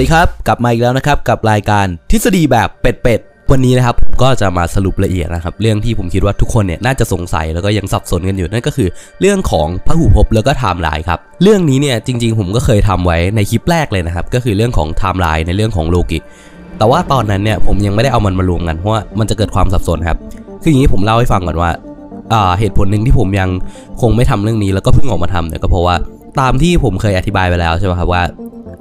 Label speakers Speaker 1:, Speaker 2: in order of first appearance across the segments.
Speaker 1: วัสดีครับ กลับมาอีกแล้วนะครับ กับรายการทฤษฎีแบบเป็ดๆ วันนี้นะครับผมก็จะมาสรุปละเอียดนะครับ เรื่องที่ผมคิดว่าทุกคนเนี่ยน่าจะสงสัยแล้วก็ยังสับสนกันอยู่นั่นก็คือ เรื่องของพหูภพแล้วก็ไทม์ไลน์ครับ เรื่องนี้เนี่ยจริง ๆ ผมก็เคยทำไว้ในคลิปแรกเลยนะครับ ก็คือเรื่องของไทม์ไลน์ในเรื่องของโลกิ แต่ว่าตอนนั้นเนี่ยผมยังไม่ได้เอามันมารวมกันเพราะว่ามันจะเกิดความสับสนครับ คืออย่างนี้ผมเล่าให้ฟังก่อนว่าอ่าเหตุผลหนึ่งที่ผมยังคงไม่ทำเรื่องนี้แล้วก็เพิ่งออกมาทำเนี่ยก็เพราะว่าตามที่ผมเคยอธิบายไปแล้วใช่ไหมครับว่า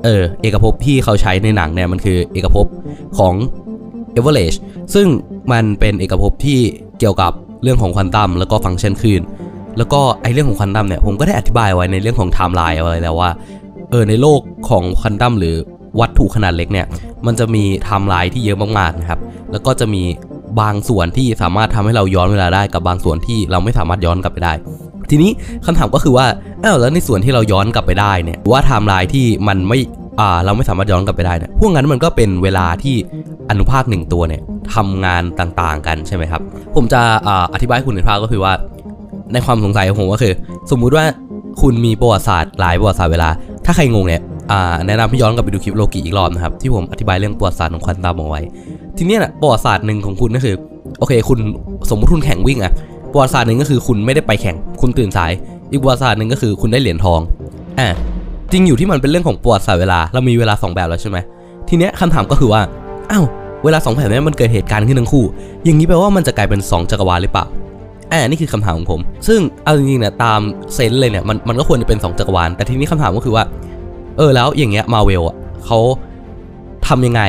Speaker 1: เออเอกภพที่เขาใช้ในหนังเนี่ยมันคือเอกภพของ e v e r a g e ซึ่งมันเป็นเอกภพที่เกี่ยวกับเรื่องของควอนตัมแล้วก็ฟังก์ชันคลื่นแล้วก็ไอเรื่องของควอนตัมเนี่ยผมก็ได้อธิบายไว้ในเรื่องของไทม์ไลน์เอาไว้แล้วว่าเออในโลกของควอนตัมหรือวัตถุขนาดเล็กเนี่ยมันจะมีไทม์ไลน์ที่เยอะมากๆนะครับแล้วก็จะมีบางส่วนที่สามารถทำให้เราย้อนเวลาได้กับบางส่วนที่เราไม่สามารถย้อนกลับไปได้ ทีนี้คำถามก็คือว่าอ้าวแล้วในส่วนที่เราย้อนกลับไปได้เนี่ยว่าไทม์ไลน์ที่มันไม่อ่าเราไม่สามารถย้อนกลับไปได้เนี่ยพวกนั้นมันก็เป็นเวลาที่อนุภาคหนึ่งตัวเนี่ยทำงานต่างๆ กันใช่ไหมครับ ผมจะอ่าอธิบายคุณเห็นภาพก็คือว่า ในความสงสัยของผมก็คือ สมมุติว่าคุณมีประวัติศาสตร์หลายประวัติศาสตร์เวลา ถ้าใครงงเนี่ยแนะนำให้ย้อนกลับไปดูคลิปโลกิอีกรอบนะครับ ที่ผมอธิบายเรื่องประวัติศาสตร์ของควอนตัมเอาไว้ ทีนี้นะประวัติศาสตร์หนึ่งของคุณก็คือ โอเค คุณสมมติคุณแข่งวิ่งอะ ประวัติศาสตร์หนึ่งก็คือคุณไม่ได้ไปแข่ง คุณตื่นสาย อีกประวัติศาสตร์หนึ่งก็คือคุณได้เหรียญทองอ่าจริงอยู่ที่มันเป็นเรื่องของประวัติศาสตร์เวลาเรามีเวลา 2 แบบแล้วใช่ไหมทีเนี้ยคำถามก็คือว่าอ้าวเวลา2แบบนี้มันเกิดเหตุการณ์ขึ้นทั้งคู่ อย่างนี้แปลว่ามันจะกลายเป็น 2 จักรวาลหรือเปล่าอ่านี่คือคำถามของผม ซึ่งเอาจริงๆเนี่ยตามเซนส์เลยเนี่ยมันมันก็ควรจะเป็น 2 จักรวาล แต่ทีนี้คำถามก็คือว่า เออแล้วอย่างเงี้ยมาเวลอะเขาทำยังไง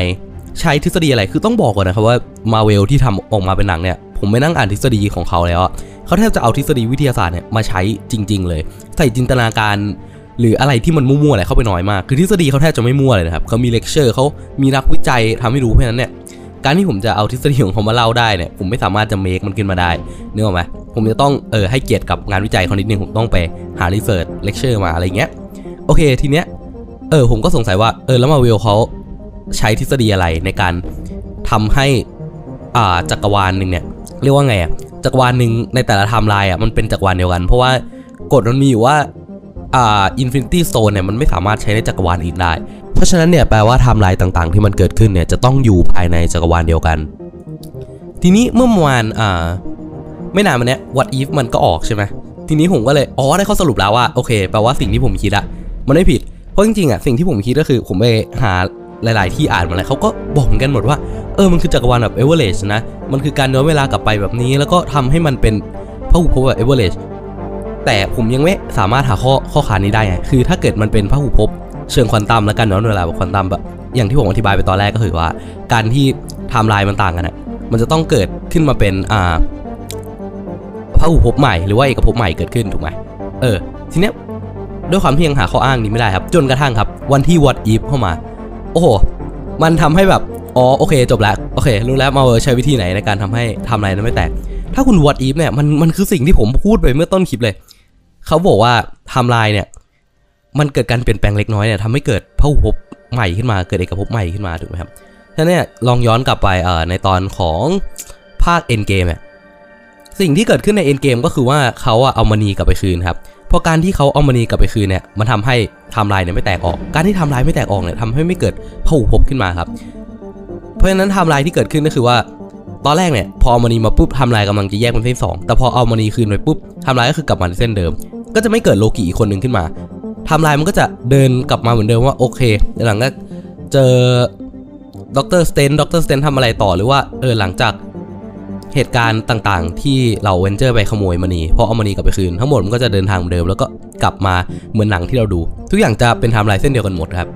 Speaker 1: ใช้ทฤษฎีอะไรคือต้องบอกก่อนนะครับว่ามาเวลที่ทำออกมาเป็นหนังเนี่ย ผมไม่นั่งอ่านทฤษฎีของเขาแล้วอะเขาแทบจะเอาทฤษฎีวิทยาศาสตร์เนี่ยมาใช้จริง ๆ เลย ใส่จินตนาการ หรืออะไรที่มันมั่วๆอะไรเข้าไปน้อยมากคือทฤษฎีเขาแทบจะไม่มั่วเลยนะครับเขามีเลคเชอร์เขามีนักวิจัยทำให้รู้เพราะฉะนั้นเนี่ยการที่ผมจะเอาทฤษฎีของเขามาเล่าได้เนี่ยผมไม่สามารถจะ make มันขึ้นมาได้นึกออกไหมผมจะต้องเออให้เกียรติกับงานวิจัยเขานิดนึงผมต้องไปหา research lecture มาอะไรเงี้ยโอเคทีเนี้ยเออผมก็สงสัยว่าเออแล้วมาเวลเขาใช้ทฤษฎีอะไรในการทำให้อ่าจักรวาลหนึ่งเนี่ย เรียกว่าไงอะจักรวาลหนึ่งในแต่ละไทม์ไลน์อะมันเป็นจักรวาลเดียวกัน เพราะว่ากฎมันมีอยู่ว่าอ่า Infinity Stone เนี่ยมันไม่สามารถใช้ในจักรวาลอื่นได้ เพราะฉะนั้นเนี่ยแปลว่าไทม์ไลน์ต่างๆ ที่มันเกิดขึ้นเนี่ยจะต้องอยู่ภายในจักรวาลเดียวกัน ทีนี้เมื่อวานอ่าไม่นานมาเนี้ย What If มันก็ออกใช่ไหมทีนี้ผมก็เลยอ๋อได้ข้อสรุปแล้วว่าโอเคแปลว่าสิ่งที่ผมคิดอะมันไม่ผิดเพราะจริงๆอะสิ่งที่ผมคิดก็คือผมไปหา หลาย ๆ ที่อ่านมาแล้วเขาก็บอกเหมือนกันหมดว่า เออมันคือจักรวาลแบบเอเวอร์เรจนะมันคือการย้อนเวลากลับไปแบบนี้ แล้วก็ทำให้มันเป็นพหุภพแบบเอเวอร์เรจแต่ผมยังไม่สามารถหาข้อข้อค้านนี้ได้ไงคือถ้าเกิดมันเป็นพหุภพเชิงควอนตัมและการย้อนเวลาแบบควอนตัมแบบอย่างที่ผมอธิบายไปตอนแรกก็คือว่า การที่ไทม์ไลน์มันต่างกันอะมันจะต้องเกิดขึ้นมาเป็นอ่าพหุภพใหม่หรือว่าเอกภพใหม่เกิดขึ้นถูกไหมเออทีเนี้ยด้วยความที่ยังหาข้ออ้างนี้ไม่ได้ครับ จนกระทั่งครับ วันที่ What If เข้ามา โอ้โห มันทำให้แบบ อ๋อ โอเค จบแล้ว โอเค รู้แล้วมาเวอร์ใช้วิธีไหนในการทำให้ไทม์ไลน์นั้นไม่แตก ถ้าคุณ What If เนี่ย มัน มันคือสิ่งที่ผมพูดไปเมื่อต้นคลิปเลย เขาบอกว่าไทม์ไลน์เนี่ย มันเกิดการเปลี่ยนแปลงเล็กน้อยเนี่ยทำให้เกิดพหุภพใหม่ขึ้นมา เกิดเอกภพใหม่ขึ้นมา ถูกไหมครับฉะนั้นเนี่ย ลองย้อนกลับไป เอ่อ ในตอนของภาค Endgame เนี่ย สิ่งที่เกิดขึ้นใน Endgame ก็คือว่าเขาอะเอามณีกลับไปคืนครับ เพราะการที่เขาเอามณีกลับไปคืนเนี่ยมันทำให้ไทม์ไลน์เนี่ยไม่แตกออก การที่ไทม์ไลน์ไม่แตกออกเนี่ยทำให้ไม่เกิดพหุภพขึ้นมาครับ เพราะฉะนั้นไทม์ไลน์ที่เกิดขึ้นก็คือว่า ตอนแรกเนี่ยพอเอามณีมาปุ๊บไทม์ไลน์กำลังจะแยกเป็นเส้นสองแต่พอเอามณีคืนไปปุ๊บไทม์ไลน์ก็คือกลับมาในเส้นเดิม ก็จะไม่เกิดโลกิอีกคนหนึ่งขึ้นมาไทม์ไลน์มันก็จะเดินกลับมาเหมือนเดิมว่าโอเคหลังก็เจอ Dr. Strange Dr. Strange ทำอะไรต่อหรือว่าเออหลังจาก เหตุการณ์ต่างๆ ที่เราเวนเจอร์ไปขโมยมณีพอเอามณีกลับไปคืนทั้งหมดมันก็จะเดินทางเหมือนเดิม แล้วก็กลับมาเหมือนหนังที่เราดู ทุกอย่างจะเป็นไทม์ไลน์เส้นเดียวกันหมดครับ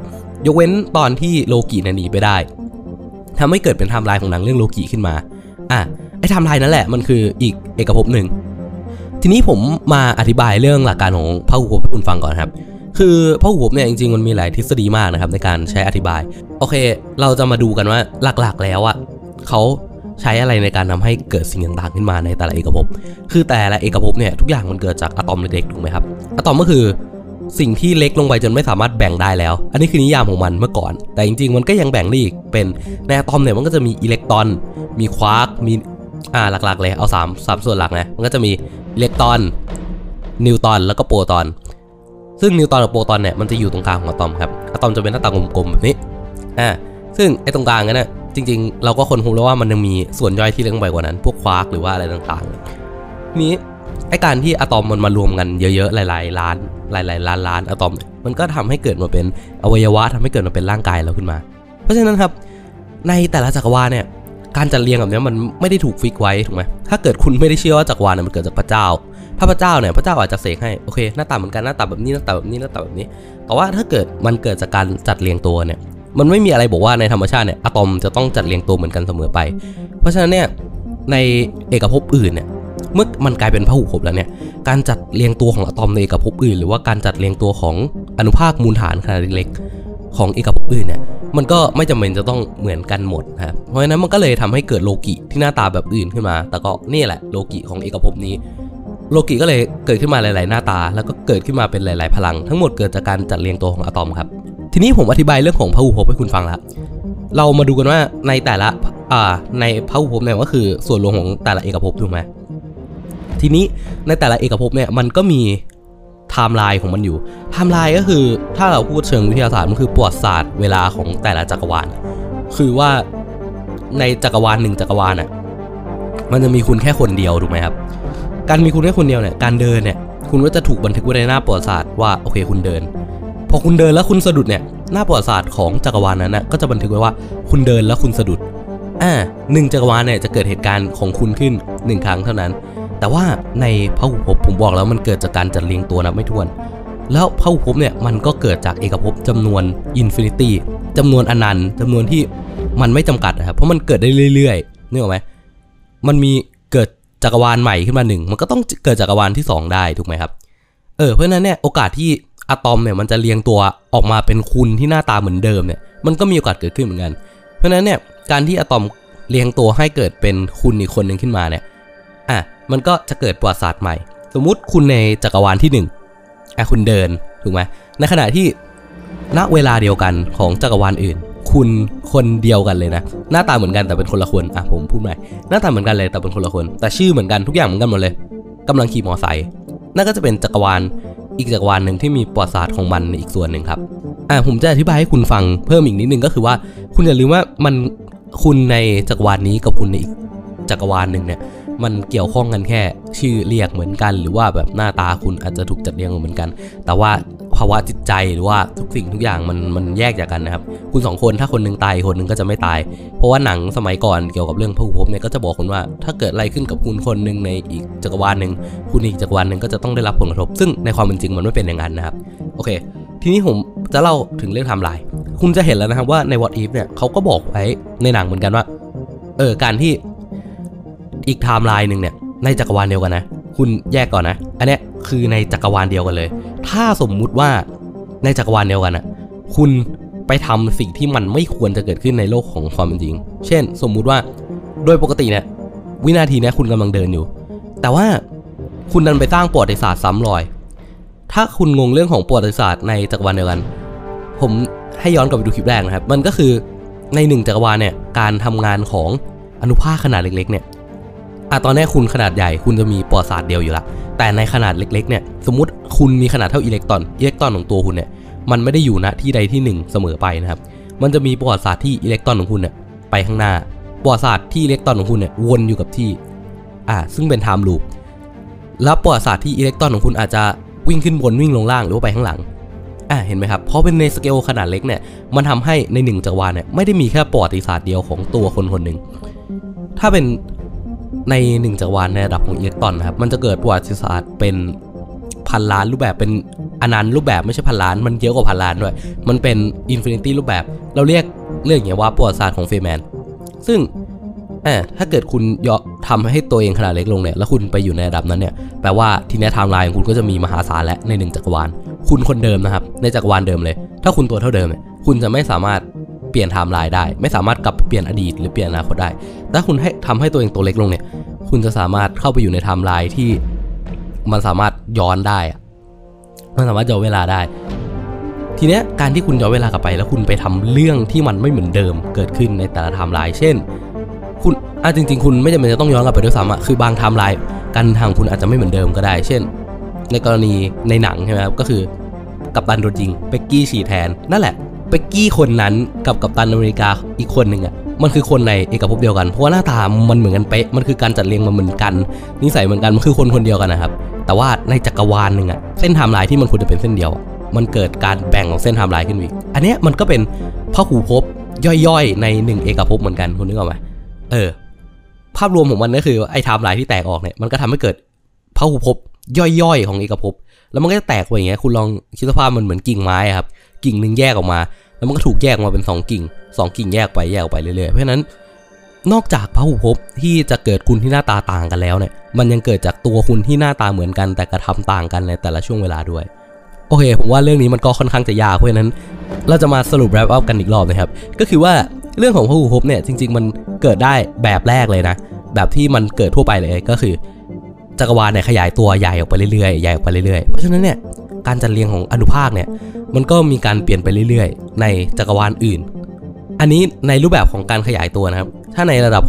Speaker 1: ยกเว้นตอนที่โลกิเนี่ยหนีไปได้ทำให้เกิดเป็นไทม์ไลน์ของหนังเรื่องโลกิขึ้นมาอะไอ้ไทม์ไลน์นั่นแหละมันคืออีกเอกภพหนึ่งทีนี้ผมมาอธิบายเรื่องหลักการของพหุภพให้คุณฟังก่อนครับคือพหุภพเนี่ยจริงๆมันมีหลายทฤษฎีมากนะครับในการใช้อธิบาย โอเค เราจะมาดูกันว่าหลักๆแล้วอะเขา ใช้อะไรในการทำให้เกิดสิ่งต่างๆขึ้นมาในแต่ละเอกภพ คือแต่ละเอกภพเนี่ยทุกอย่างมันเกิดจากอะตอมเล็กๆถูกไหมครับ อะตอมก็คือสิ่งที่เล็กลงไปจนไม่สามารถแบ่งได้แล้ว อันนี้คือนิยามของมันเมื่อก่อน แต่จริงๆ มันก็ยังแบ่งได้อีก เป็นในอะตอมเนี่ยมันก็จะมีอิเล็กตรอน มีควาร์ก มี อ่าหลักๆเลย เอา3 3ส่วนหลักนะ มันก็จะมีอิเล็กตรอน นิวตรอน แล้วก็โปรตอน ซึ่งนิวตรอนกับโปรตอนเนี่ยมันจะอยู่ตรงกลางของอะตอมครับ อะตอมจะเป็นหน้าตากลมๆแบบนี้ อ่า ซึ่งไอ้ตรงกลางนั้นนะ จริง ๆ เราก็คนพบแล้วว่ามันยังมีส่วนย่อยที่เล็กไปกว่านั้น พวกควาร์กหรือว่าอะไรต่างๆนี้ไอการที่อะตอมมันมารวมกันเยอะๆ หลายๆล้าน หลายๆล้านล้านอะตอม มันก็ทำให้เกิดมาเป็นอวัยวะทำให้เกิดมาเป็นร่างกายเราขึ้นมา เพราะฉะนั้นครับ ในแต่ละจักรวาลเนี่ยการจัดเรียงแบบนี้มันไม่ได้ถูกฟิกไว้ถูกไหมถ้าเกิดคุณไม่ได้เชื่อว่าจักรวาลเนี่ยมันเกิดจากพระเจ้า ถ้าพระเจ้าเนี่ยพระเจ้าอาจจะเสกให้โอเคหน้าตาเหมือนกันหน้าตาแบบนี้หน้าตาแบบนี้หน้าตาแบบนี้ แต่ว่าถ้าเกิดมันเกิดจากการจัดเรียงตัวเนี่ย มันไม่มีอะไรบอกว่าในธรรมชาติเนี่ยอะตอมจะต้องจัดเรียงตัวเหมือนกันเสมอไป เพราะฉะนั้นเนี่ยในเอกภพอื่นเนี่ยเมื่อมันกลายเป็นพหุภพแล้วเนี่ยการจัดเรียงตัวของอะตอมในเอกภพอื่น หรือว่าการจัดเรียงตัวของอนุภาคมูลฐานขนาดเล็กของเอกภพอื่นเนี่ยมันก็ไม่จำเป็นจะต้องเหมือนกันหมดนะครับเพราะฉะนั้นมันก็เลยทำให้เกิดโลกิที่หน้าตาแบบอื่นขึ้นมา แต่ก็นี่แหละโลกิของเอกภพนี้ โลกิก็เลยเกิดขึ้นมาหลาย ๆ หน้าตา แล้วก็เกิดขึ้นมาเป็นหลาย ๆ พลัง ทั้งหมดเกิดจากการจัดเรียงตัวของอะตอมครับ ทีนี้ผมอธิบายเรื่องของพหุภพให้คุณฟังแล้วเรามาดูกันว่าในแต่ละอ่าในพหุภพเนี่ยก็คือส่วนรวมของแต่ละเอกภพถูกไหมทีนี้ในแต่ละเอกภพเนี่ยมันก็มีไทม์ไลน์ของมันอยู่ไทม์ไลน์ก็คือถ้าเราพูดเชิงวิทยาศาสตร์มันคือประวัติศาสตร์เวลาของแต่ละจักรวาล คือว่าในจักรวาลหนึ่งจักรวาลน่ะมันจะมีคุณแค่คนเดียวถูกไหมครับ การมีคุณแค่คนเดียวเนี่ยการเดินเนี่ยคุณก็จะถูกบันทึกไว้ในหน้าประวัติศาสตร์ว่าโอเคคุณเดิน อคุณเดินแล้วคุณสะดุดเนี่ยหน้าประวัติศาสตร์ของจักรวาลนั้นนะก็จะบันทึกไว้ว่าคุณเดินแล้วคุณสะดุดอ่าหนึ่งจักรวาลเนี่ยจะเกิดเหตุการณ์ของคุณขึ้นหนึ่งครั้งเท่านั้น แต่ว่าในพระหุภพผมบอกแล้วมันเกิดจากการจัดเรียงตัวนับไม่ถ้วน แล้วพระหุภพเนี่ยมันก็เกิดจากเอกภพจำนวน infinity จำนวนอนันต์จำนวนที่มันไม่จำกัดนะครับเพราะมันเกิดได้เรื่อยๆนึกออกไหมมันมีเกิดจักรวาลใหม่ขึ้นมาหนึ่งมันก็ต้องเกิดจักรวาลที่ 2 ได้ถูกไหมครับเออเพราะฉะนั้นเนี่ยโอกาสที่ อะตอมเนี่ยมันจะเรียงตัวออกมาเป็นคุณที่หน้าตาเหมือนเดิมเนี่ยมันก็มีโอกาสเกิดขึ้นเหมือนกัน เพราะฉะนั้นเนี่ยการที่อะตอมเรียงตัวให้เกิดเป็นคุณอีกคนหนึ่งขึ้นมาเนี่ยอะมันก็จะเกิดประวัติศาสตร์ใหม่ สมมุติคุณในจักรวาลที่1นึ่งอะคุณเดินถูกไหมในขณะที่ณเวลาเดียวกันของจักรวาลอื่น คุณคนเดียวกันเลยนะ หน้าตาเหมือนกันแต่เป็นคนละคนอะผมพูดใหม่หน้าตาเหมือนกันเลยแต่เป็นคนละคน แต่ชื่อเหมือนกันทุกอย่างเหมือนกันหมดเลยกำลังขี่มอไซค์นั่นก็จะเป็นจักรวาล อีกจักรวาลหนึ่งที่มีประวัติศาสตร์ของมันในอีกส่วนหนึ่งครับอ่าผมจะอธิบายให้คุณฟังเพิ่มอีกนิดนึงก็คือว่า คุณอย่าลืมว่ามันคุณในจักรวาลนี้กับคุณในอีกจักรวาลหนึ่งเนี่ย มันเกี่ยวข้องกันแค่ ชื่อเรียกเหมือนกัน หรือว่าแบบหน้าตาคุณอาจจะถูกจัดเรียงเหมือนกัน แต่ว่าภาวะจิตใจหรือว่าทุกสิ่งทุกอย่างมันมันแยกจากกันนะครับ คุณสองคนถ้าคนหนึงตายคนหนึงก็จะไม่ตาย เพราะว่าหนังสมัยก่อนเกี่ยวกับเรื่องพระอุภพเนี่ยก็จะบอกคุณว่า ถ้าเกิดอะไรขึ้นกับคุณคนหนึ่งในอีกจักรวาลหนึ่งคุณอีกจักรวาลหนึ่งก็จะต้องได้รับผลกระทบ ซึ่งในความเป็นจริงมันไม่เป็นอย่างนั้นนะครับโอเค ทีนี้ผมจะเล่าถึงเรื่องไทม์ไลน์คุณจะเห็นแล้วนะครับว่าใน What If เนี่ยเขาก็บอกไว้ในหนังเหมือนกันว่าเออการที่ อีกไทม์ไลน์หนึ่งเนี่ยในจักรวาลเดียวกันนะ คุณแยกก่อนนะ อันเนี้ยคือในจักรวาลเดียวกันเลย ถ้าสมมุติว่าในจักรวาลเดียวกันนะคุณไปทำสิ่งที่มันไม่ควรจะเกิดขึ้นในโลกของความเป็นจริง เช่น สมมุติว่าโดยปกติเนี่ยวินาทีเนี้ยคุณกำลังเดินอยู่ แต่ว่าคุณดันไปสร้างประวัติศาสตร์ซ้ำรอย ถ้าคุณงงเรื่องของประวัติศาสตร์ในจักรวาลเดียวกัน ผมให้ย้อนกลับไปดูคลิปแรกนะครับ มันก็คือในหนึ่งจักรวาลเนี่ยการทำงานของอนุภาคขนาดเล็กๆเนี่ย อะตอนนี้คุณขนาดใหญ่คุณจะมีประวัติศาสตร์เดียวอยู่ละแต่ในขนาดเล็กๆเนี่ยสมมติคุณมีขนาดเท่าอิเล็กตรอนอิเล็กตรอนของตัวคุณเนี่ยมันไม่ได้อยู่ณที่ใดที่หนึ่งเสมอไปนะครับมันจะมีประวัติศาสตร์ที่อิเล็กตรอนของคุณเนี่ยไปข้างหน้าประวัติศาสตร์ที่อิเล็กตรอนของคุณเนี่ยวนอยู่กับที่อ่าซึ่งเป็น time loop แล้วประวัติศาสตร์ที่อิเล็กตรอนของคุณอาจจะวิ่งขึ้นบนวิ่งลงล่างหรือว่าไปข้างหลังอ่าเห็นไหมครับเพราะเป็นในสเกลขนาดเล็กเนี่ยมันทำให้ในหนึ่งจักรวาลเนี่ยไม่ได้มีแค่ประวัติศาสตร์เดียวของตัวคนคนหนึ่งถ้าเป็น ในหนึ่งจักรวาลในระดับของอิเล็กตรอนนะครับ มันจะเกิดประวัติศาสตร์เป็นพันล้านรูปแบบเป็นอนันต์รูปแบบไม่ใช่พันล้าน มันเยอะกว่าพันล้านด้วย มันเป็น infinity รูปแบบ เราเรียกเรื่องอย่างนี้ว่าประวัติศาสตร์ของ Feynman ซึ่งถ้าเกิดคุณย่อทำให้ตัวเองขนาดเล็กลงเนี่ย แล้วคุณไปอยู่ในระดับนั้นเนี่ย แปลว่าทีนี้ไทม์ไลน์ของคุณก็จะมีมหาศาลและในหนึ่งจักรวาล คุณคนเดิมนะครับ ในจักรวาลเดิมเลย ถ้าคุณตัวเท่าเดิมเนี่ย คุณจะไม่สามารถ เปลี่ยนไทม์ไลน์ได้ ไม่สามารถกลับไปเปลี่ยนอดีตหรือเปลี่ยนอนาคตได้ ถ้าคุณให้ทำให้ตัวเองตัวเล็กลงเนี่ย คุณจะสามารถเข้าไปอยู่ในไทม์ไลน์ที่มันสามารถย้อนได้ มันสามารถย้อนเวลาได้ ทีเนี้ยการที่คุณย้อนเวลากลับไป แล้วคุณไปทำเรื่องที่มันไม่เหมือนเดิมเกิดขึ้นในแต่ละไทม์ไลน์ เช่น คุณอะจริง ๆ คุณไม่จำเป็นจะต้องย้อนกลับไปด้วยซ้ำอะ คือบางไทม์ไลน์การทางคุณอาจจะไม่เหมือนเดิมก็ได้ เช่น ในกรณีในหนังใช่ไหมครับ ก็คือกัปตันโดนยิงเป็กกี้ฉีดแทน นั่นแหละ เป็กกี้คนนั้นกับกัปตันอเมริกาอีกคนหนึ่งอะมันคือคนในเอกภพเดียวกัน เพราะว่าหน้าตามันเหมือนกันเป๊ะ มันคือการจัดเรียงมันเหมือนกัน นิสัยเหมือนกัน มันคือคนคนเดียวกันนะครับ แต่ว่าในจักรวาลหนึ่งอะเส้นไทม์ไลน์ที่มันควรจะเป็นเส้นเดียว มันเกิดการแบ่งของเส้นไทม์ไลน์ขึ้นอีก อันนี้มันก็เป็นพหูภพย่อยๆ ในหนึ่งเอกภพเหมือนกันคุณนึกออกไหมเออ ภาพรวมของมันก็คือไอ้ไทม์ไลน์ที่แตกออกเนี่ย มันก็ทำให้เกิดพหูภพย่อยๆ ของเอกภพ แล้วมันก็จะแตกไปอย่างเงี้ย คุณลองคิดสภาพมันเหมือนกิ่งไม้ครับ กิ่งหนึ่งแยกออกมา แล้วมันก็ถูกแยกมาเป็น 2 กิ่ง 2 กิ่งแยกไปแยกไปเรื่อยๆ เพราะฉะนั้นนอกจากพระหูภพที่จะเกิดคุณที่หน้าตาต่างกันแล้วเนี่ย มันยังเกิดจากตัวคุณที่หน้าตาเหมือนกัน แต่กระทำต่างกันในแต่ละช่วงเวลาด้วย โอเค ผมว่าเรื่องนี้มันก็ค่อนข้างจะยากเพราะฉะนั้น เราจะมาสรุปแรปอัพกันอีกรอบนะครับ ก็คือว่าเรื่องของพระหูภพเนี่ยจริง ๆ มันเกิดได้แบบแรกเลยนะ แบบที่มันเกิดทั่วไปเลยก็คือจักรวาลเนี่ยขยายตัวใหญ่ออกไปเรื่อยๆใหญ่ออกไปเรื่อยๆ เพราะฉะนั้นเนี่ยการจัดเรียงของอนุภาคเนี่ย มันก็มีการเปลี่ยนไปเรื่อยๆ ในจักรวาลอื่น อันนี้ในรูปแบบของการขยายตัวนะครับ ถ้าในระดับ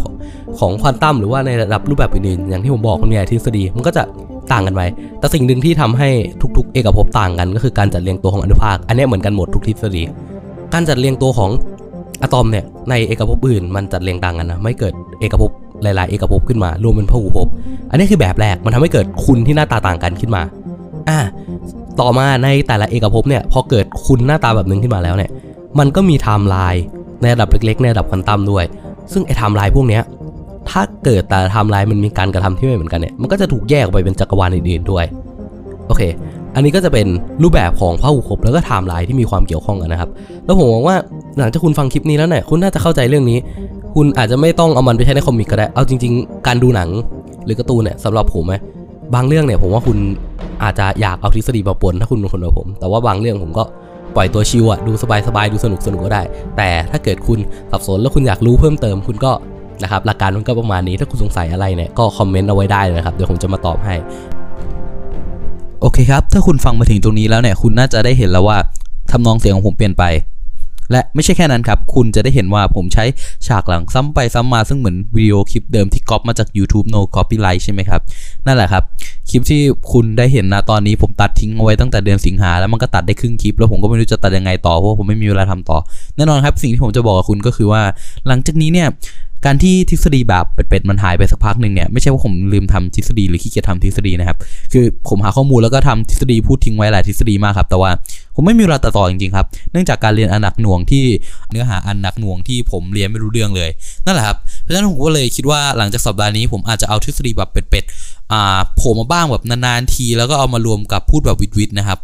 Speaker 1: ของควอนตัมหรือว่าในระดับรูปแบบอื่นๆ อย่างที่ผมบอกมันมีหลายทฤษฎี มันก็จะต่างกันไป แต่สิ่งหนึ่งที่ทำให้ทุกๆ เอกภพต่างกัน ก็คือการจัดเรียงตัวของอนุภาค อันนี้เหมือนกันหมดทุกทฤษฎี การจัดเรียงตัวของอะตอมเนี่ยในเอกภพอื่นมันจัดเรียงต่างกันนะไม่เกิดเอกภพหลาย ๆ เอกภพขึ้นมารวมเป็นพหูภพ อันนี้คือแบบแรกมันทำให้เกิดคุณที่หน้าตาต่างกันขึ้นมา อ่า ต่อมาในแต่ละเอกภพเนี่ยพอเกิดคุณหน้าตาแบบนึงขึ้นมาแล้วเนี่ยมันก็มีไทม์ไลน์ในระดับเล็กๆ ในระดับควอนตัมด้วย ซึ่งไอ้ไทม์ไลน์พวกเนี้ยถ้าเกิดแต่ไทม์ไลน์มันมีการกระทำที่ไม่เหมือนกันเนี่ยมันก็จะถูกแยกออกไปเป็นจักรวาลอื่นๆด้วยโอเค อันนี้ก็จะเป็นรูปแบบของพหุภพแล้วก็ไทม์ไลน์ที่มีความเกี่ยวข้องกันนะครับ แล้วผมหวังว่าหลังจากคุณฟังคลิปนี้แล้วเนี่ยคุณน่าจะเข้าใจเรื่องนี้ คุณอาจจะไม่ต้องเอามันไปใช้ใน comic ก็ได้ เอาจริง ๆ การดูหนังหรือการ์ตูนเนี่ยสำหรับผมไหม บางเรื่องเนี่ยผมว่าคุณอาจจะอยากเอาทฤษฎีมาปนถ้าคุณเป็นคนแบบผม แต่ว่าบางเรื่องผมก็ปล่อยตัวชิวอะดูสบายๆดูสนุกสนุกก็ได้ แต่ถ้าเกิดคุณสับสนแล้วคุณอยากรู้เพิ่มเติมคุณก็นะครับหลักการมันก็ประมาณนี้ถ้าคุณสงสัยอะไรเนี่ยก็คอมเมนต์เอาไว้ได้เลยนะครับเดี๋ยวผมจะมาตอบให้
Speaker 2: โอเคครับ ถ้าคุณฟังมาถึงตรงนี้แล้วเนี่ยคุณน่าจะได้เห็นแล้วว่าทำนองเสียงของผมเปลี่ยนไป และไม่ใช่แค่นั้นครับ คุณจะได้เห็นว่าผมใช้ฉากหลังซ้ำไปซ้ำมาซึ่งเหมือนวิดีโอคลิปเดิมที่ก๊อปมาจาก YouTube No Copyright ใช่ไหมครับ นั่นแหละครับ คลิปที่คุณได้เห็นนะตอนนี้ผมตัดทิ้งเอาไว้ตั้งแต่เดือนสิงหาแล้วมันก็ตัดได้ครึ่งคลิป แล้วผมก็ไม่รู้จะตัดยังไงต่อเพราะผมไม่มีเวลาทำต่อ แน่นอนครับสิ่งที่ผมจะบอกกับคุณก็คือว่า หลังจากนี้เนี่ย การที่ทฤษฎีแบบเป็ดๆมันหายไปสักพักหนึ่งเนี่ยไม่ใช่ว่าผมลืมทำทฤษฎีหรือขี้เกียจทำทฤษฎีนะครับ คือผมหาข้อมูลแล้วก็ทำทฤษฎีพูดทิ้งไว้หลายทฤษฎีมากครับ แต่ว่าผมไม่มีเวลาต่อจริงๆครับเนื่องจากการเรียนอันหนักหน่วงที่เนื้อหาอันหนักหน่วงที่ผมเรียนไม่รู้เรื่องเลยนั่นแหละครับเพราะฉะนั้นผมก็เลยคิดว่าหลังจากสัปดาห์นี้ผมอาจจะเอาทฤษฎีแบบเป็ดๆอ่าโผล่มาบ้างแบบนานๆที แล้วก็เอามารวมกับพูดแบบวิดๆนะครับ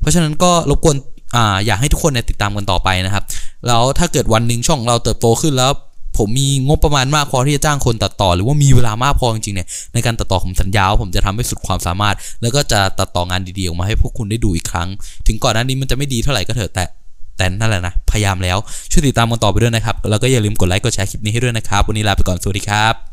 Speaker 2: เพราะฉะนั้นก็รบกวนอ่าอยากให้ทุกคนเนี่ยติดตามกันต่อไปนะครับ แล้วถ้าเกิดวันหนึ่งช่องเราเติบโตขึ้นแล้ว ผมมีงบประมาณมากพอที่จะจ้างคนตัดต่อ หรือว่ามีเวลามากพอจริงๆเนี่ยในการตัดต่อผมสัญญาว่าผมจะทำให้สุดความสามารถ แล้วก็จะตัดต่องานดีๆออกมาให้พวกคุณได้ดูอีกครั้ง ถึงก่อนหน้านี้มันจะไม่ดีเท่าไหร่ก็เถอะแต่แต่นั่นแหละนะพยายามแล้วช่วยติดตามกันต่อไปด้วยนะครับแล้วก็อย่าลืมกดไลค์กดแชร์คลิปนี้ให้ด้วยนะครับวันนี้ลาไปก่อนสวัสดีครับ